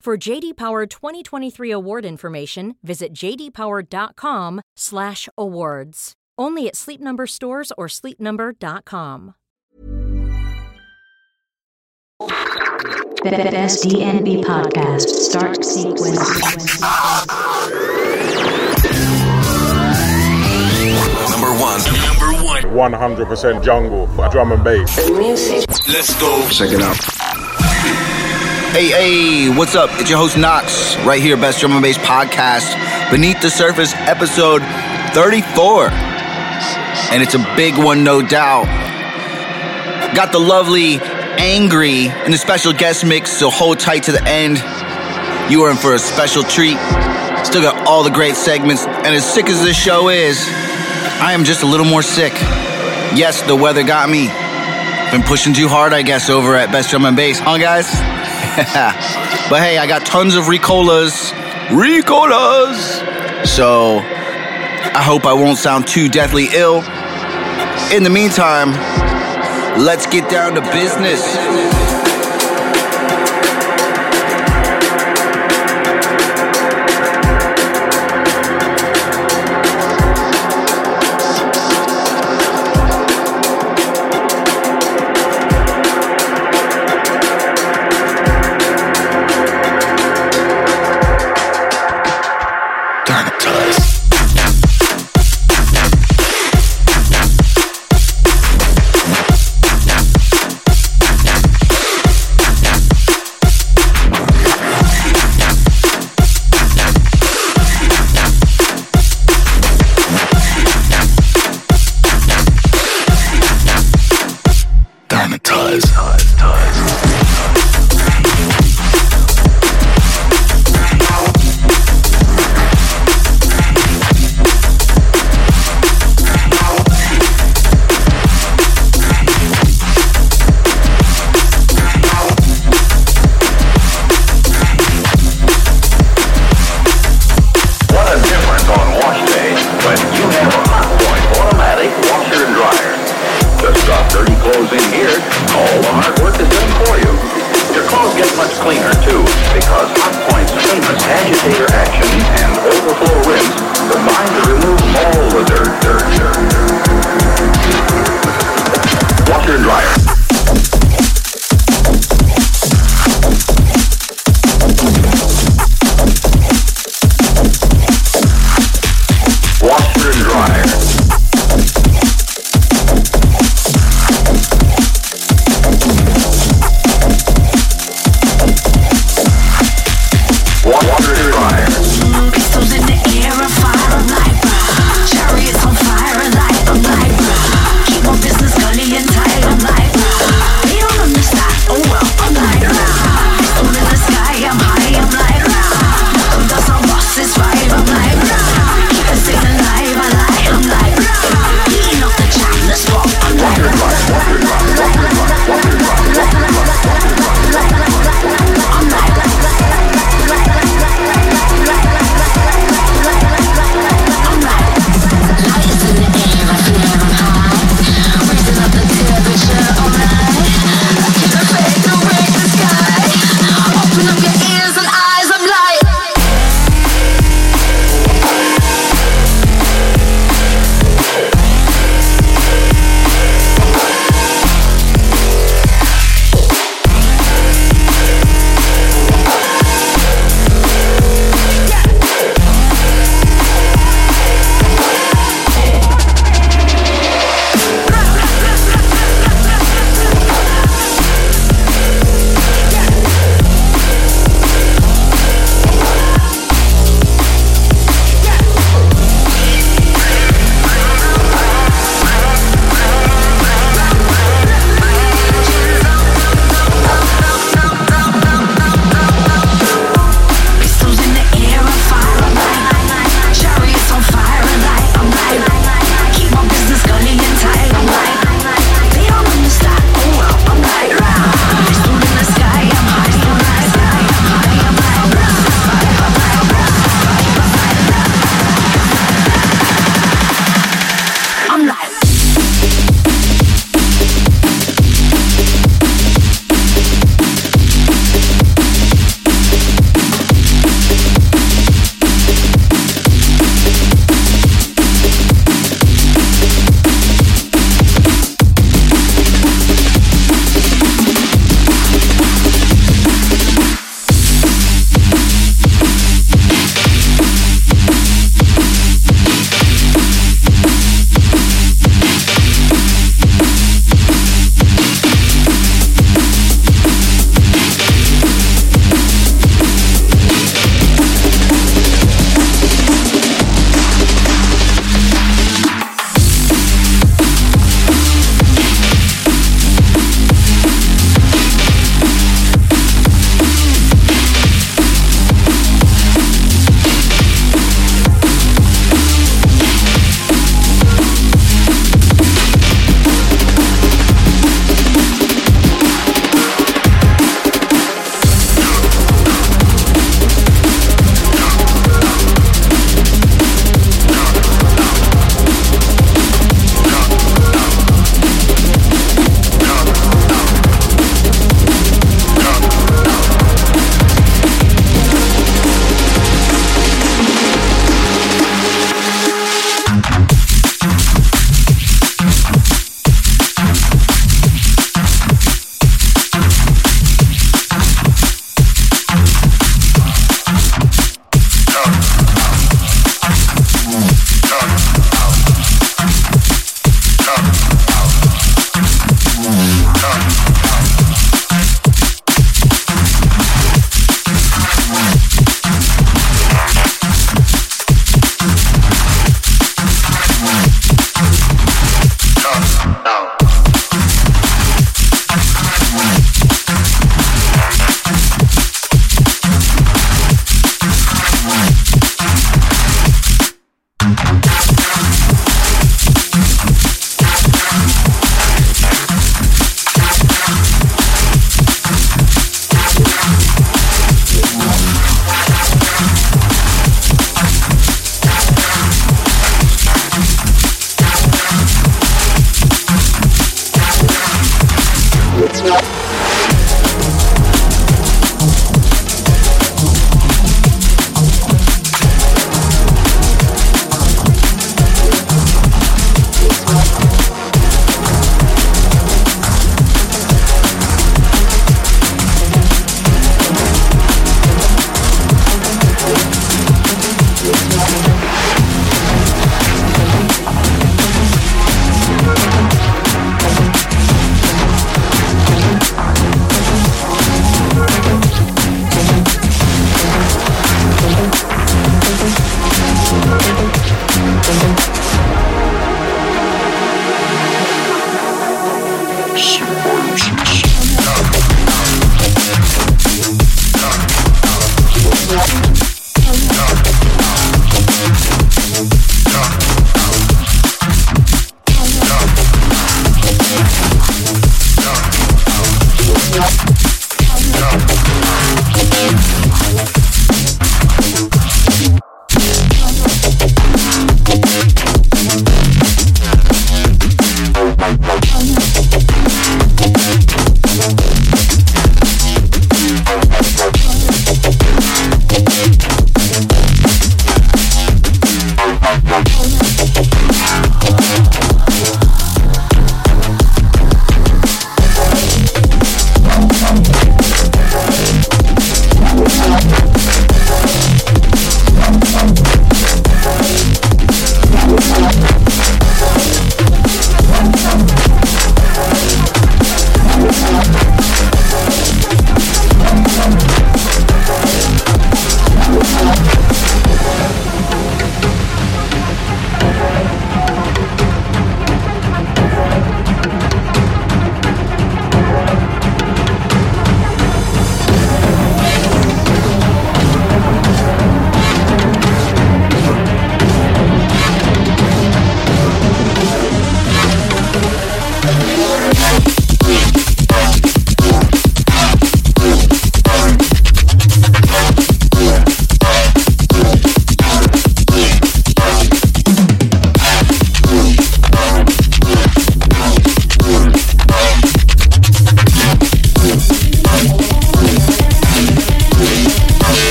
For JD Power 2023 award information, visit jdpower.com/awards. Only at Sleep Number stores or sleepnumber.com. Best DNB podcast start sequence. Number one. Number one. 100% jungle, drum and bass. The music. Let's go. Check it out. Hey, hey, what's up? It's your host Knox, right here, Best Drum and Bass Podcast, Beneath the Surface, episode 34. And it's a big one, no doubt. Got the lovely Angry and the special guest mix, so hold tight to the end. You are in for a special treat. Still got all the great segments, and as sick as this show is, I am just a little more sick. Yes, the weather got me. Been pushing too hard, I guess, over at Best Drum and Bass, huh, guys? but hey, I got tons of Ricolas. Ricolas! So, I hope I won't sound too deathly ill. In the meantime, let's get down to business.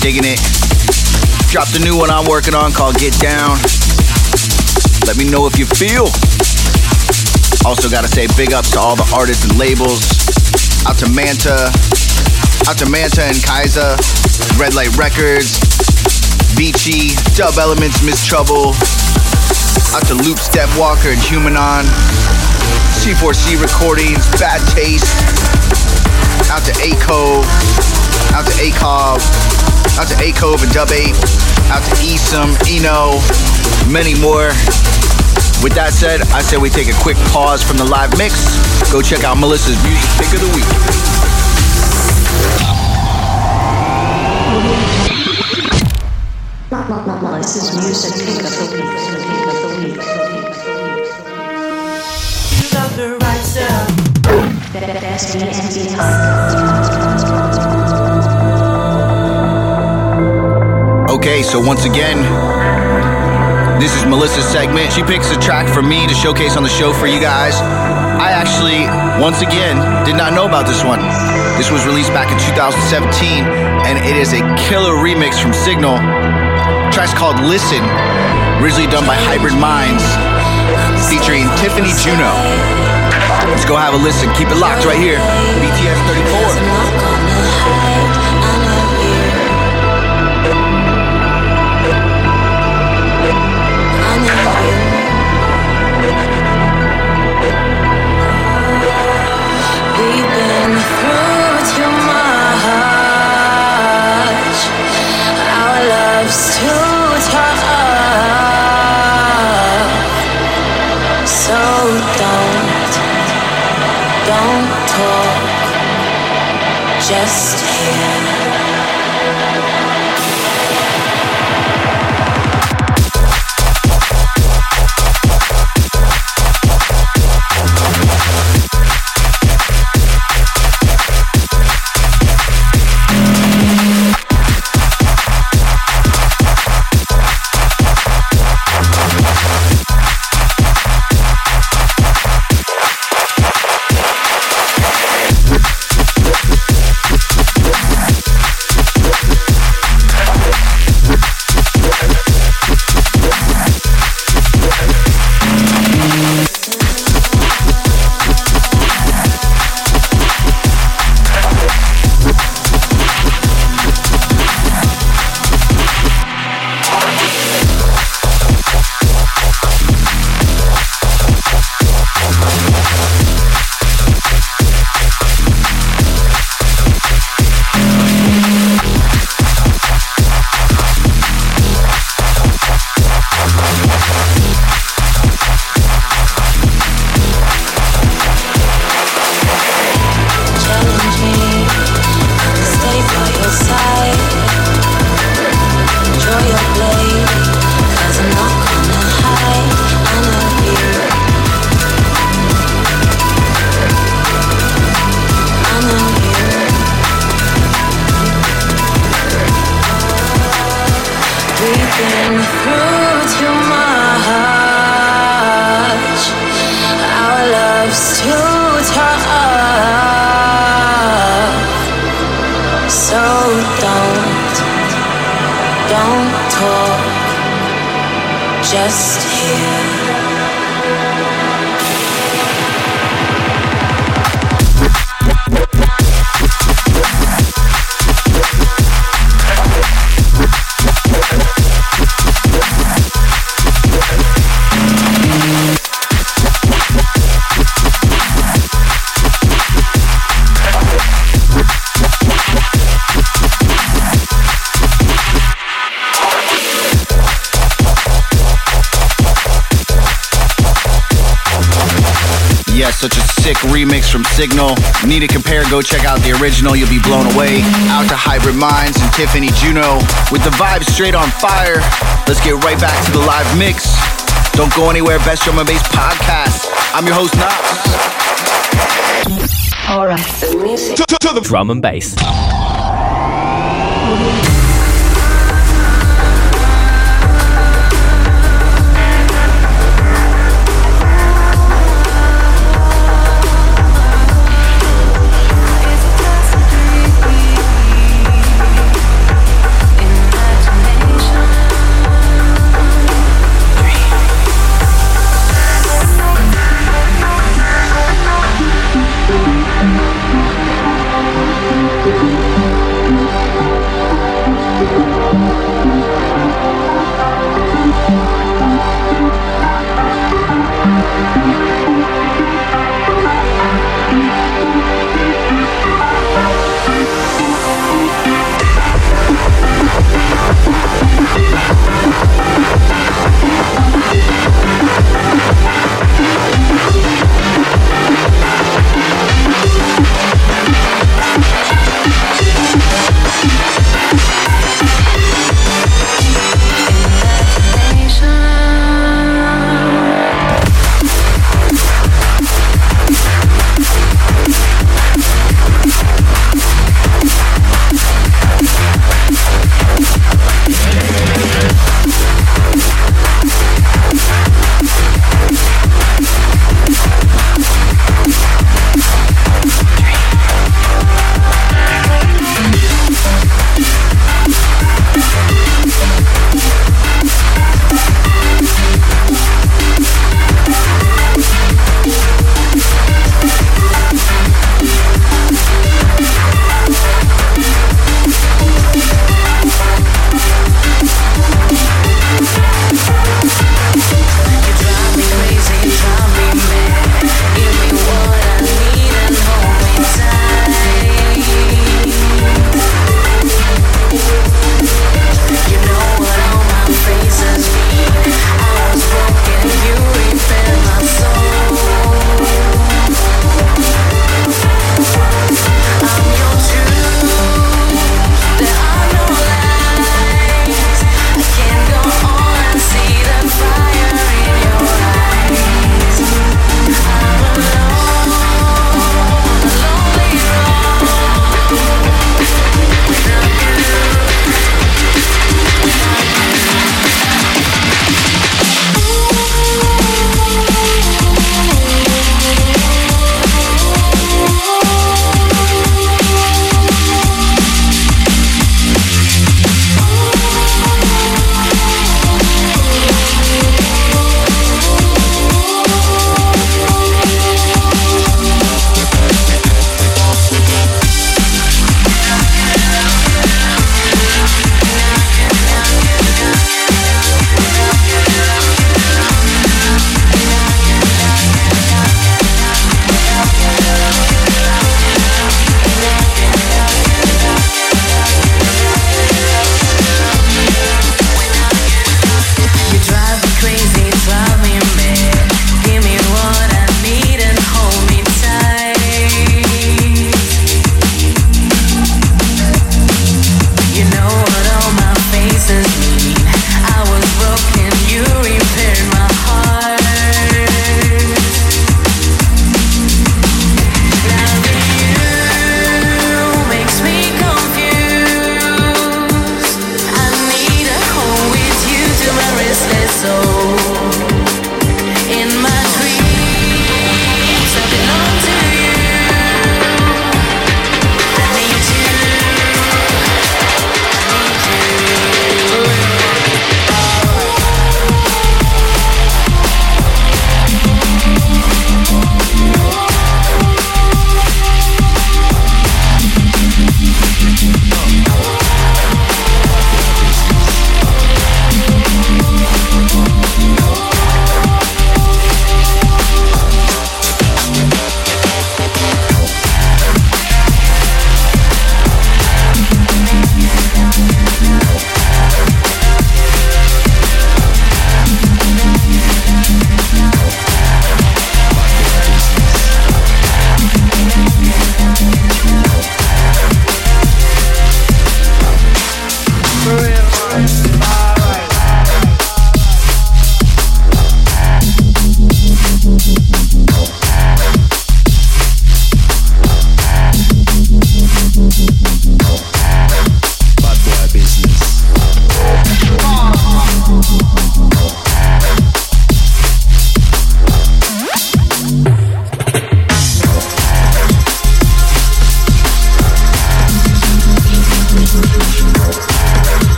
Digging it. Dropped a new one I'm working on called Get Down. Let me know if you feel. Also, gotta say big ups to all the artists and labels. Out to Manta, out to Manta and Kaiser, Red Light Records, Beachy, Dub Elements, Miss Trouble. Out to Loop Stepwalker and Humanon, C4C Recordings, Bad Taste. Out to ACO, out to ACOB, out to ACOB and Dub 8, out to Esom, Eno, many more. With that said, I say we take a quick pause from the live mix. Go check out Melissa's music pick of the week. Melissa's music pick of the week. Pick of the week. Be- Best DNB so once again, this is Melissa's segment. She picks a track for me to showcase on the show for you guys. I actually, once again, did not know about this one. This was released back in 2017, and it is a killer remix from Signal. The track's called Listen, originally done by Hybrid Minds, featuring Tiffani Juno. Let's go have a listen. Keep it locked right here. BTS 34. Just remix from Signal. Need to compare, go check out the original, you'll be blown away. Out to Hybrid Minds and Tiffani Juno with the vibes straight on fire. Let's get right back to the live mix. Don't go anywhere, Best Drum and Bass Podcast. I'm your host, Knox. Alright, the music. Drum and bass.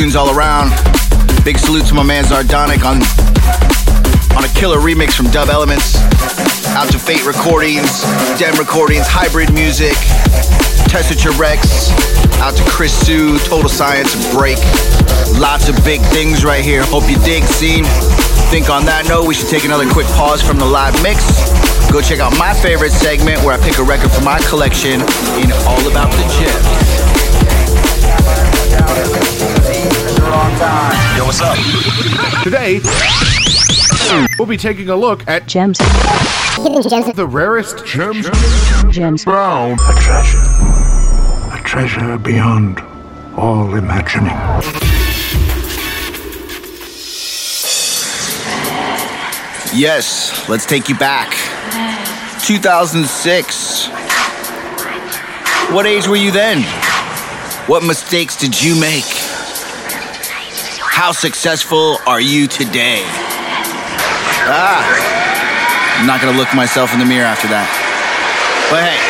Tunes all around. Big salute to my man Zardonic on on a killer remix from Dub Elements. Out to Fate Recordings, Dem Recordings, Hybrid Music, Tessiture Rex. Out to Chris Sue, Total Science, Break. Lots of big things right here. Hope you dig, scene. Think on that note, we should take another quick pause from the live mix. Go check out my favorite segment where I pick a record from my collection in All About the Gym. Yo, what's up? Today, we'll be taking a look at Gems. the rarest gems Gems. Found A treasure. A treasure beyond all imagining. Yes, let's take you back. 2006. What age were you then? What mistakes did you make? How successful are you today? Ah, I'm not gonna look myself in the mirror after that. But hey,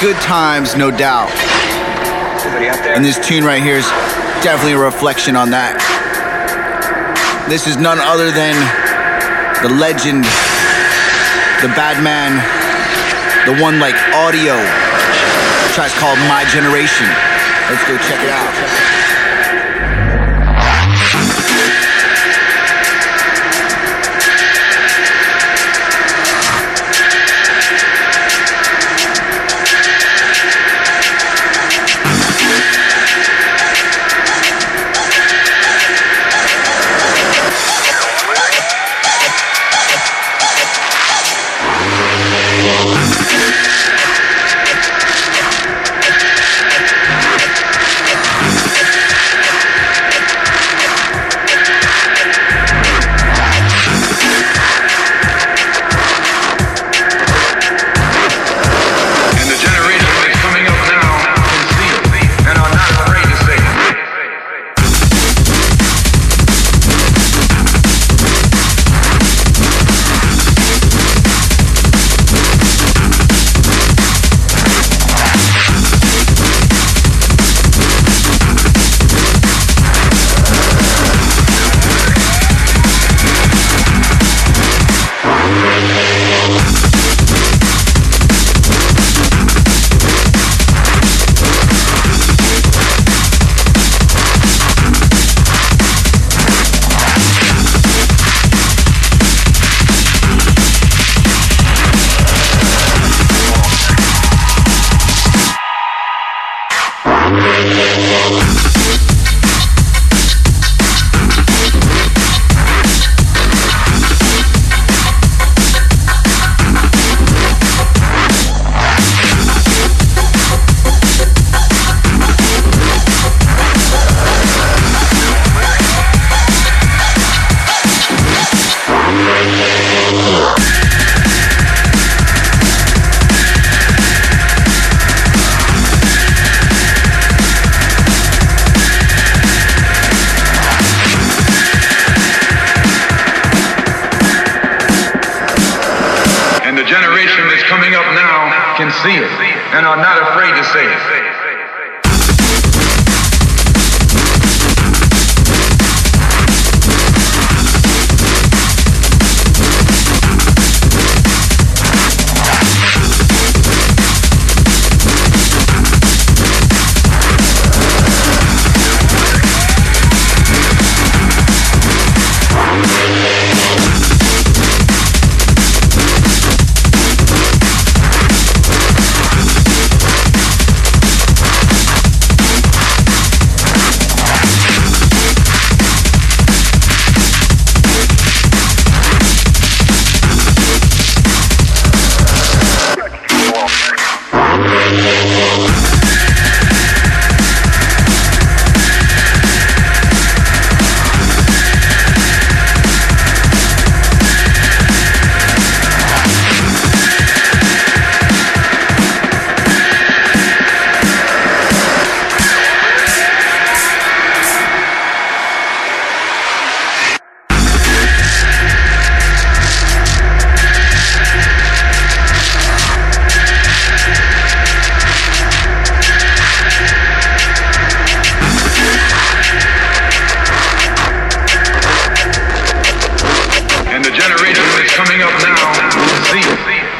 good times, no doubt. And this tune right here is definitely a reflection on that. This is none other than the legend, the bad man, the one like audio. Track's called My Generation. Let's go check it out.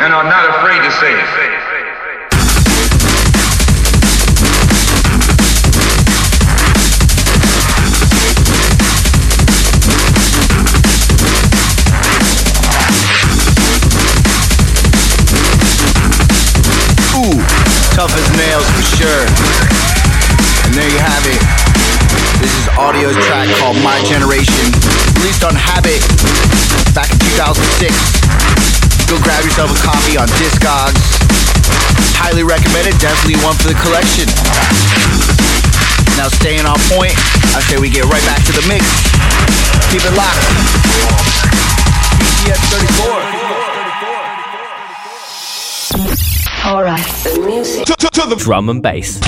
And are not afraid to say it. Ooh, tough as nails for sure. And there you have it. This is Audio's track called My Generation, released on Habit back in 2006. Go grab yourself a copy on Discogs. Highly recommended, definitely one for the collection. Now staying on point, I say we get right back to the mix. Keep it locked. BTS 34. All right, the music. Drum and bass.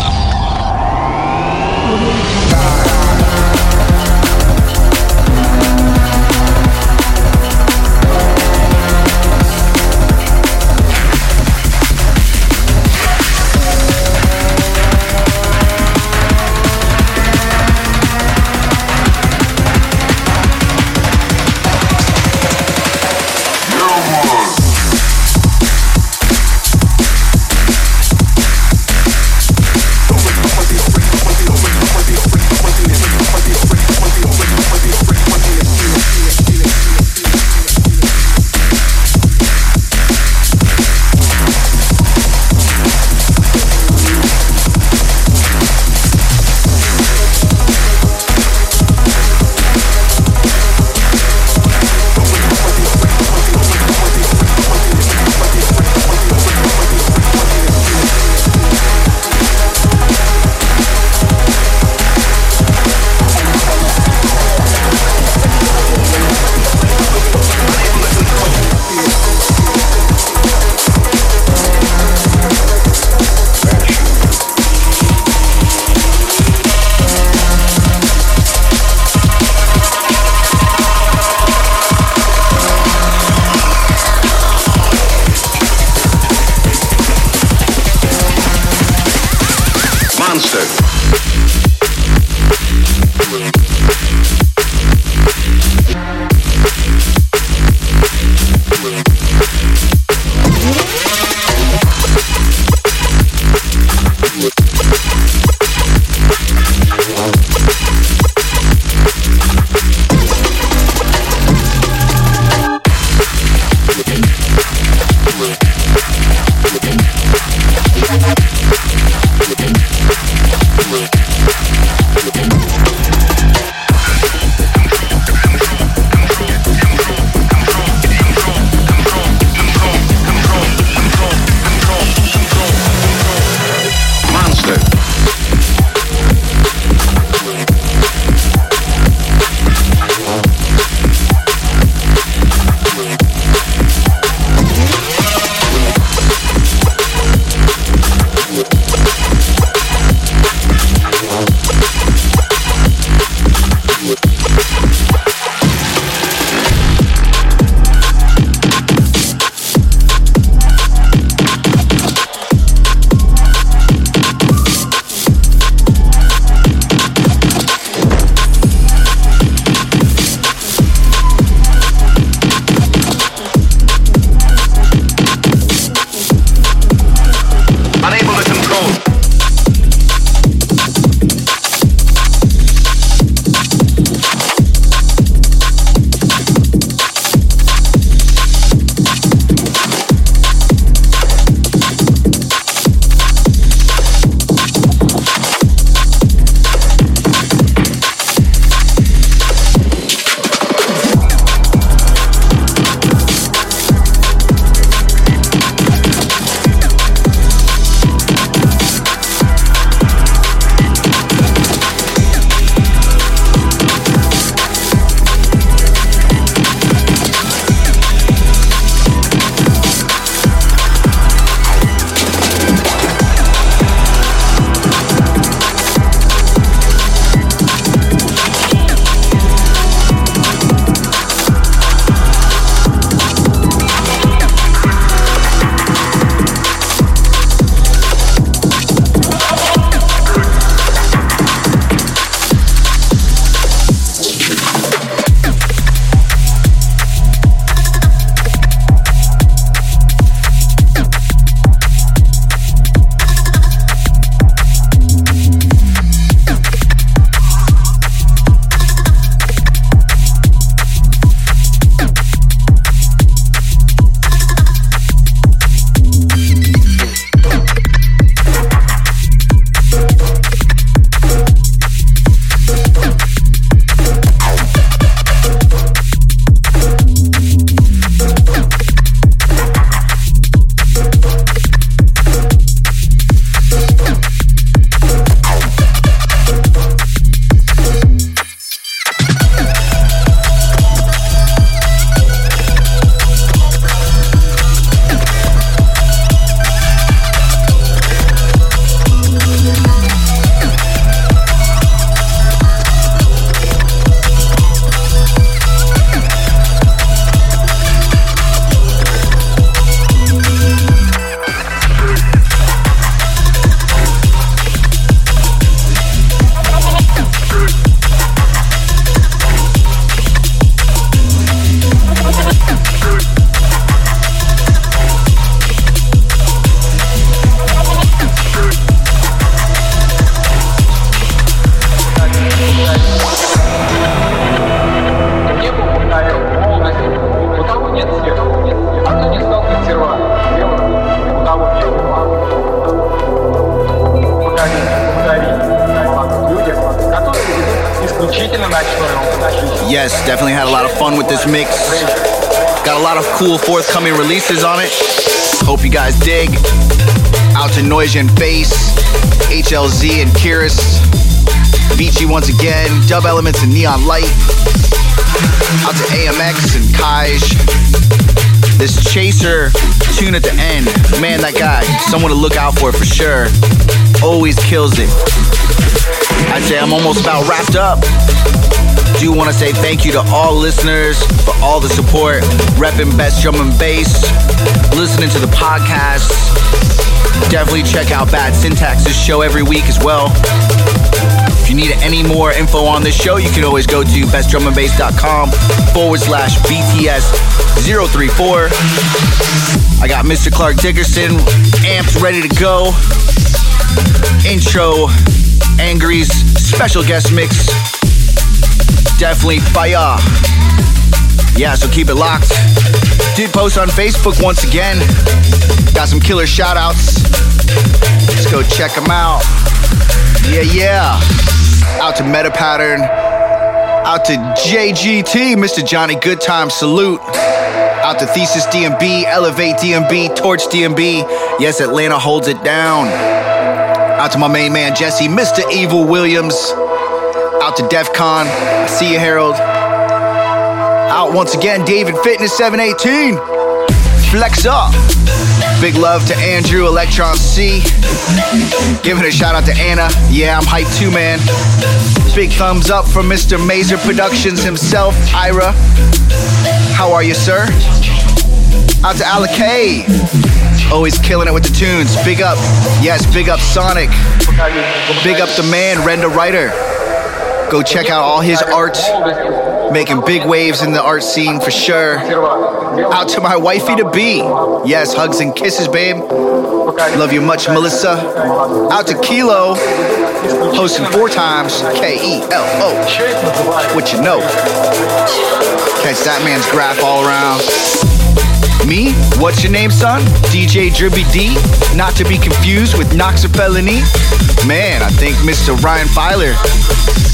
Best Drum and Bass, listening to the podcast. Definitely check out Bad Syntax's show every week as well. If you need any more info on this show, you can always go to bestdrumandbass.com forward slash BTS 034. I got Mr. Clark Dickerson amped ready to go. Intro, Anngree's special guest mix. Definitely fire. Yeah, so keep it locked. Did post on Facebook once again. Got some killer shout outs. Let's go check them out. Yeah, yeah. Out to Meta Pattern. Out to JGT, Mr. Johnny Goodtime, salute. Out to Thesis DNB, Elevate DNB, Torch DNB. Yes, Atlanta holds it down. Out to my main man Jesse, Mr. Evil Williams. Out to DEF CON. See you, Harold. Out once again, David Fitness 718. Flex up. Big love to Andrew Electron C. Giving a shout out to Anna. Yeah, I'm hyped too, man. Big thumbs up from Mr. Mazer Productions himself, Ira. How are you, sir? Out to Alec K. Always killing it with the tunes. Big up. Yes, big up Sonic. Big up the man, Renda Writer. Go check out all his art. Making big waves in the art scene for sure. Out to my wifey to be. Yes, hugs and kisses, babe. Love you much, Melissa. Out to Kelo. Hosting four times. K E L O. What you know. Catch that man's graph all around. Me? What's your name, son? DJ Dribby D? Not to be confused with Knox or Felony? Man, I think Mr. Ryan Filer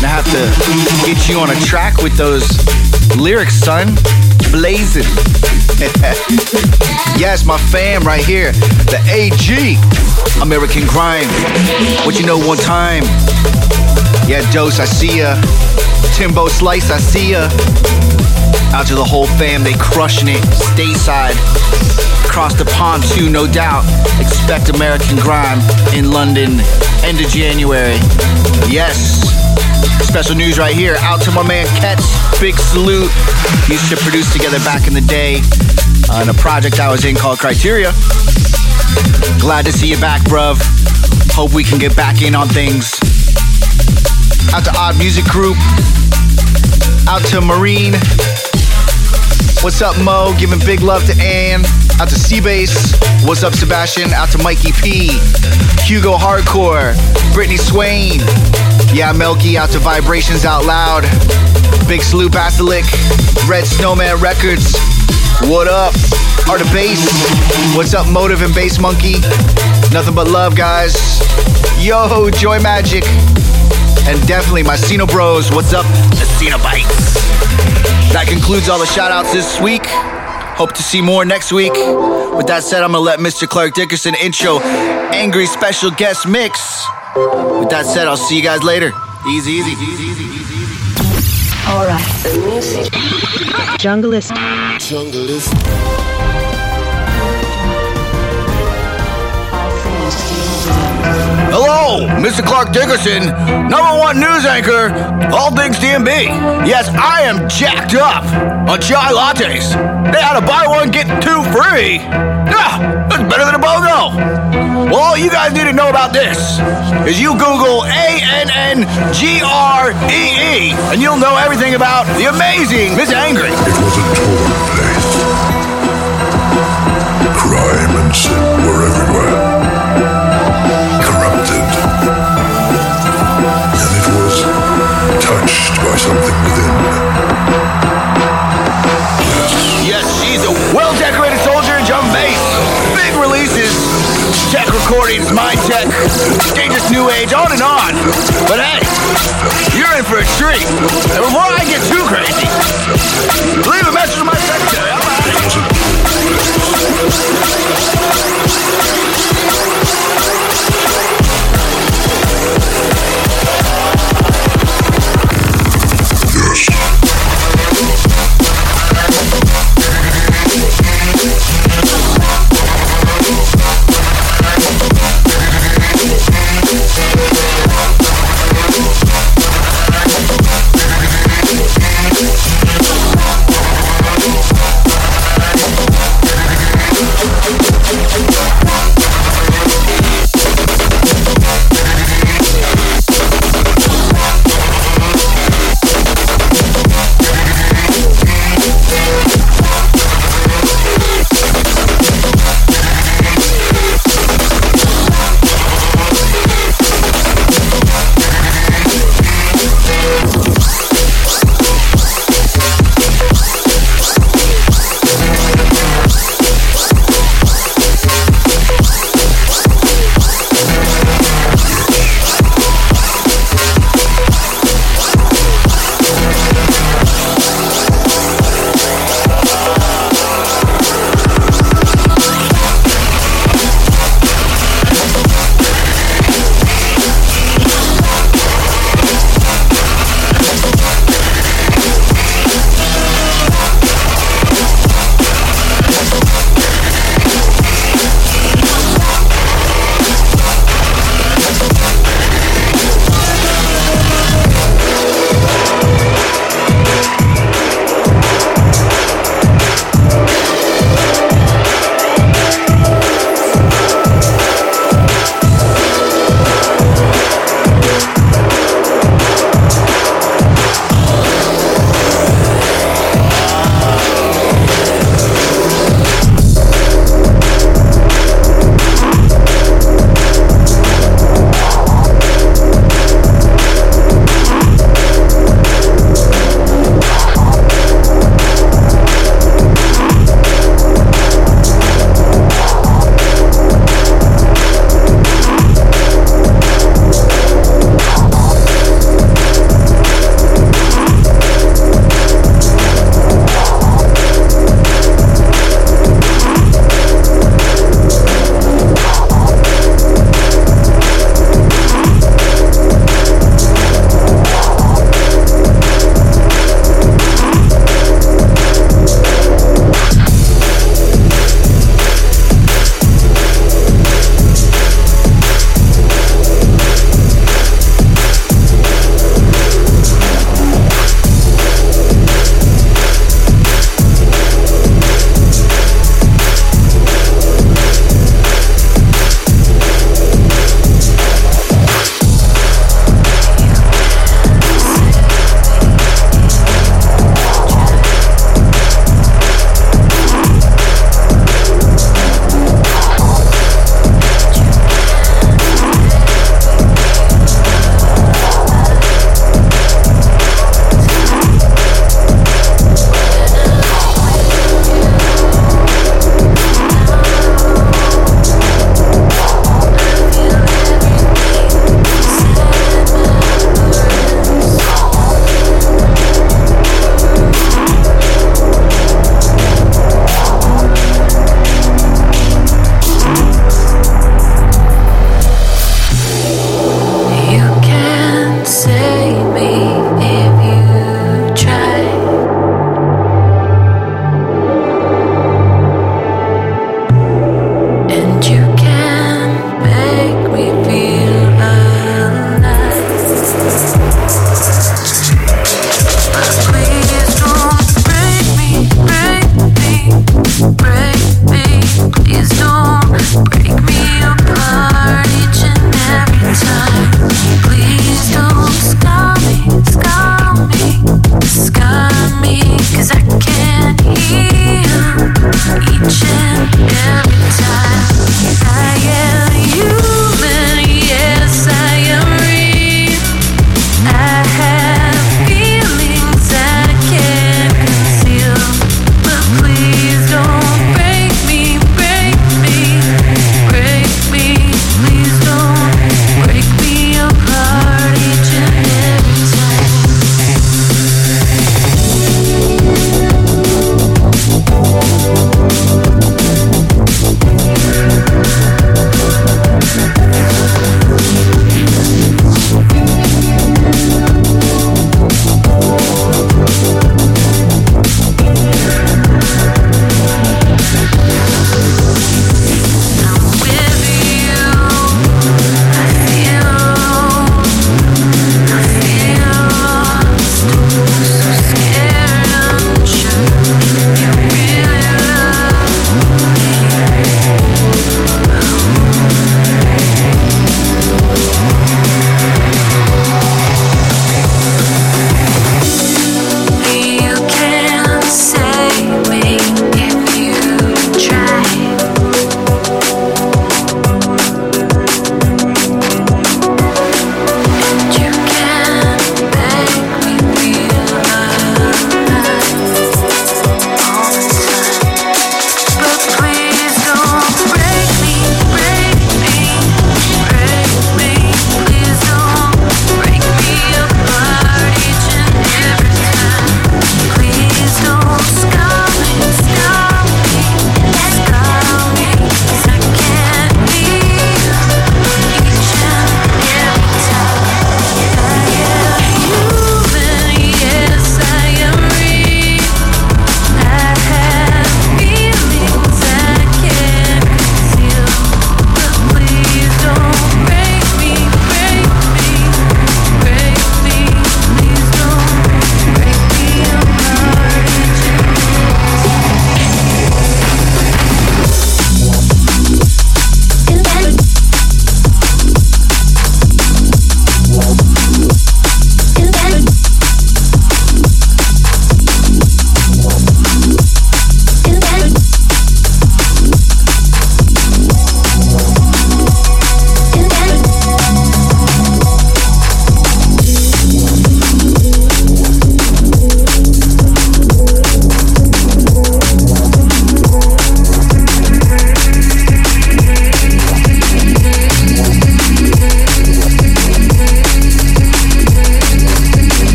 gonna have to get you on a track with those lyrics, son. Blazing. yes, my fam right here. The AG. American Grime. What you know one time? Yeah, Dose, I see ya. Timbo Slice, I see ya. Out to the whole fam, they crushing it. Stateside. Across the pond too, no doubt. Expect American Grime in London, end of January. Yes. Special news right here. Out to my man Ketz. Big salute. Used to produce together back in the day on a project I was in called Criteria. Glad to see you back, bruv. Hope we can get back in on things. Out to Odd Music Group. Out to Marine. What's up, Mo? Giving big love to Ann. Out to Seabase. What's up, Sebastian? Out to Mikey P. Hugo Hardcore. Brittany Swain. Yeah, Melky. Out to Vibrations Out Loud. Big salute, Basilic. Red Snowman Records. What up? Art of Bass. What's up, Motive and Bass Monkey? Nothing but love, guys. Yo, Joy Magic. And definitely my Cena Bros. What's up? The Cena Bites. That concludes all the shout outs this week. Hope to see more next week. With that said, I'm gonna let Mr. Clark Dickerson intro Anngree Special Guest Mix. With that said, I'll see you guys later. Easy, easy, easy, easy, easy, easy. Alright, the music. Junglist. Junglist. Hello, Mr. Clark Dickerson, number one news anchor, all things DNB. Yes, I am jacked up on chai lattes. They had a buy one, get two free. Yeah, that's better than a BOGO. Well, all you guys need to know about this is you Google A-N-N-G-R-E-E, and you'll know everything about the amazing Miss Anngree. It was a torn place. Crime and sin were everywhere. Touched by something within. Yes, she's a well-decorated soldier in drum bass. Big releases, tech recordings, mind tech, dangerous new age, on and on. But hey, You're in for a treat. And before I get too crazy, leave a message to my secretary. I'm out.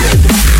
dead.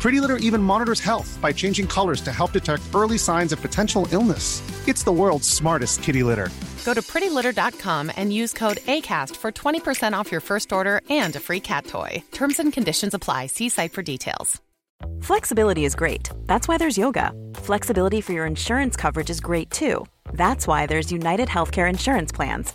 Pretty Litter even monitors health by changing colors to help detect early signs of potential illness. It's the world's smartest kitty litter. Go to prettylitter.com and use code ACAST for 20% off your first order and a free cat toy. Terms and conditions apply. See site for details. Flexibility is great. That's why there's yoga. Flexibility for your insurance coverage is great too. That's why there's United Healthcare Insurance Plans.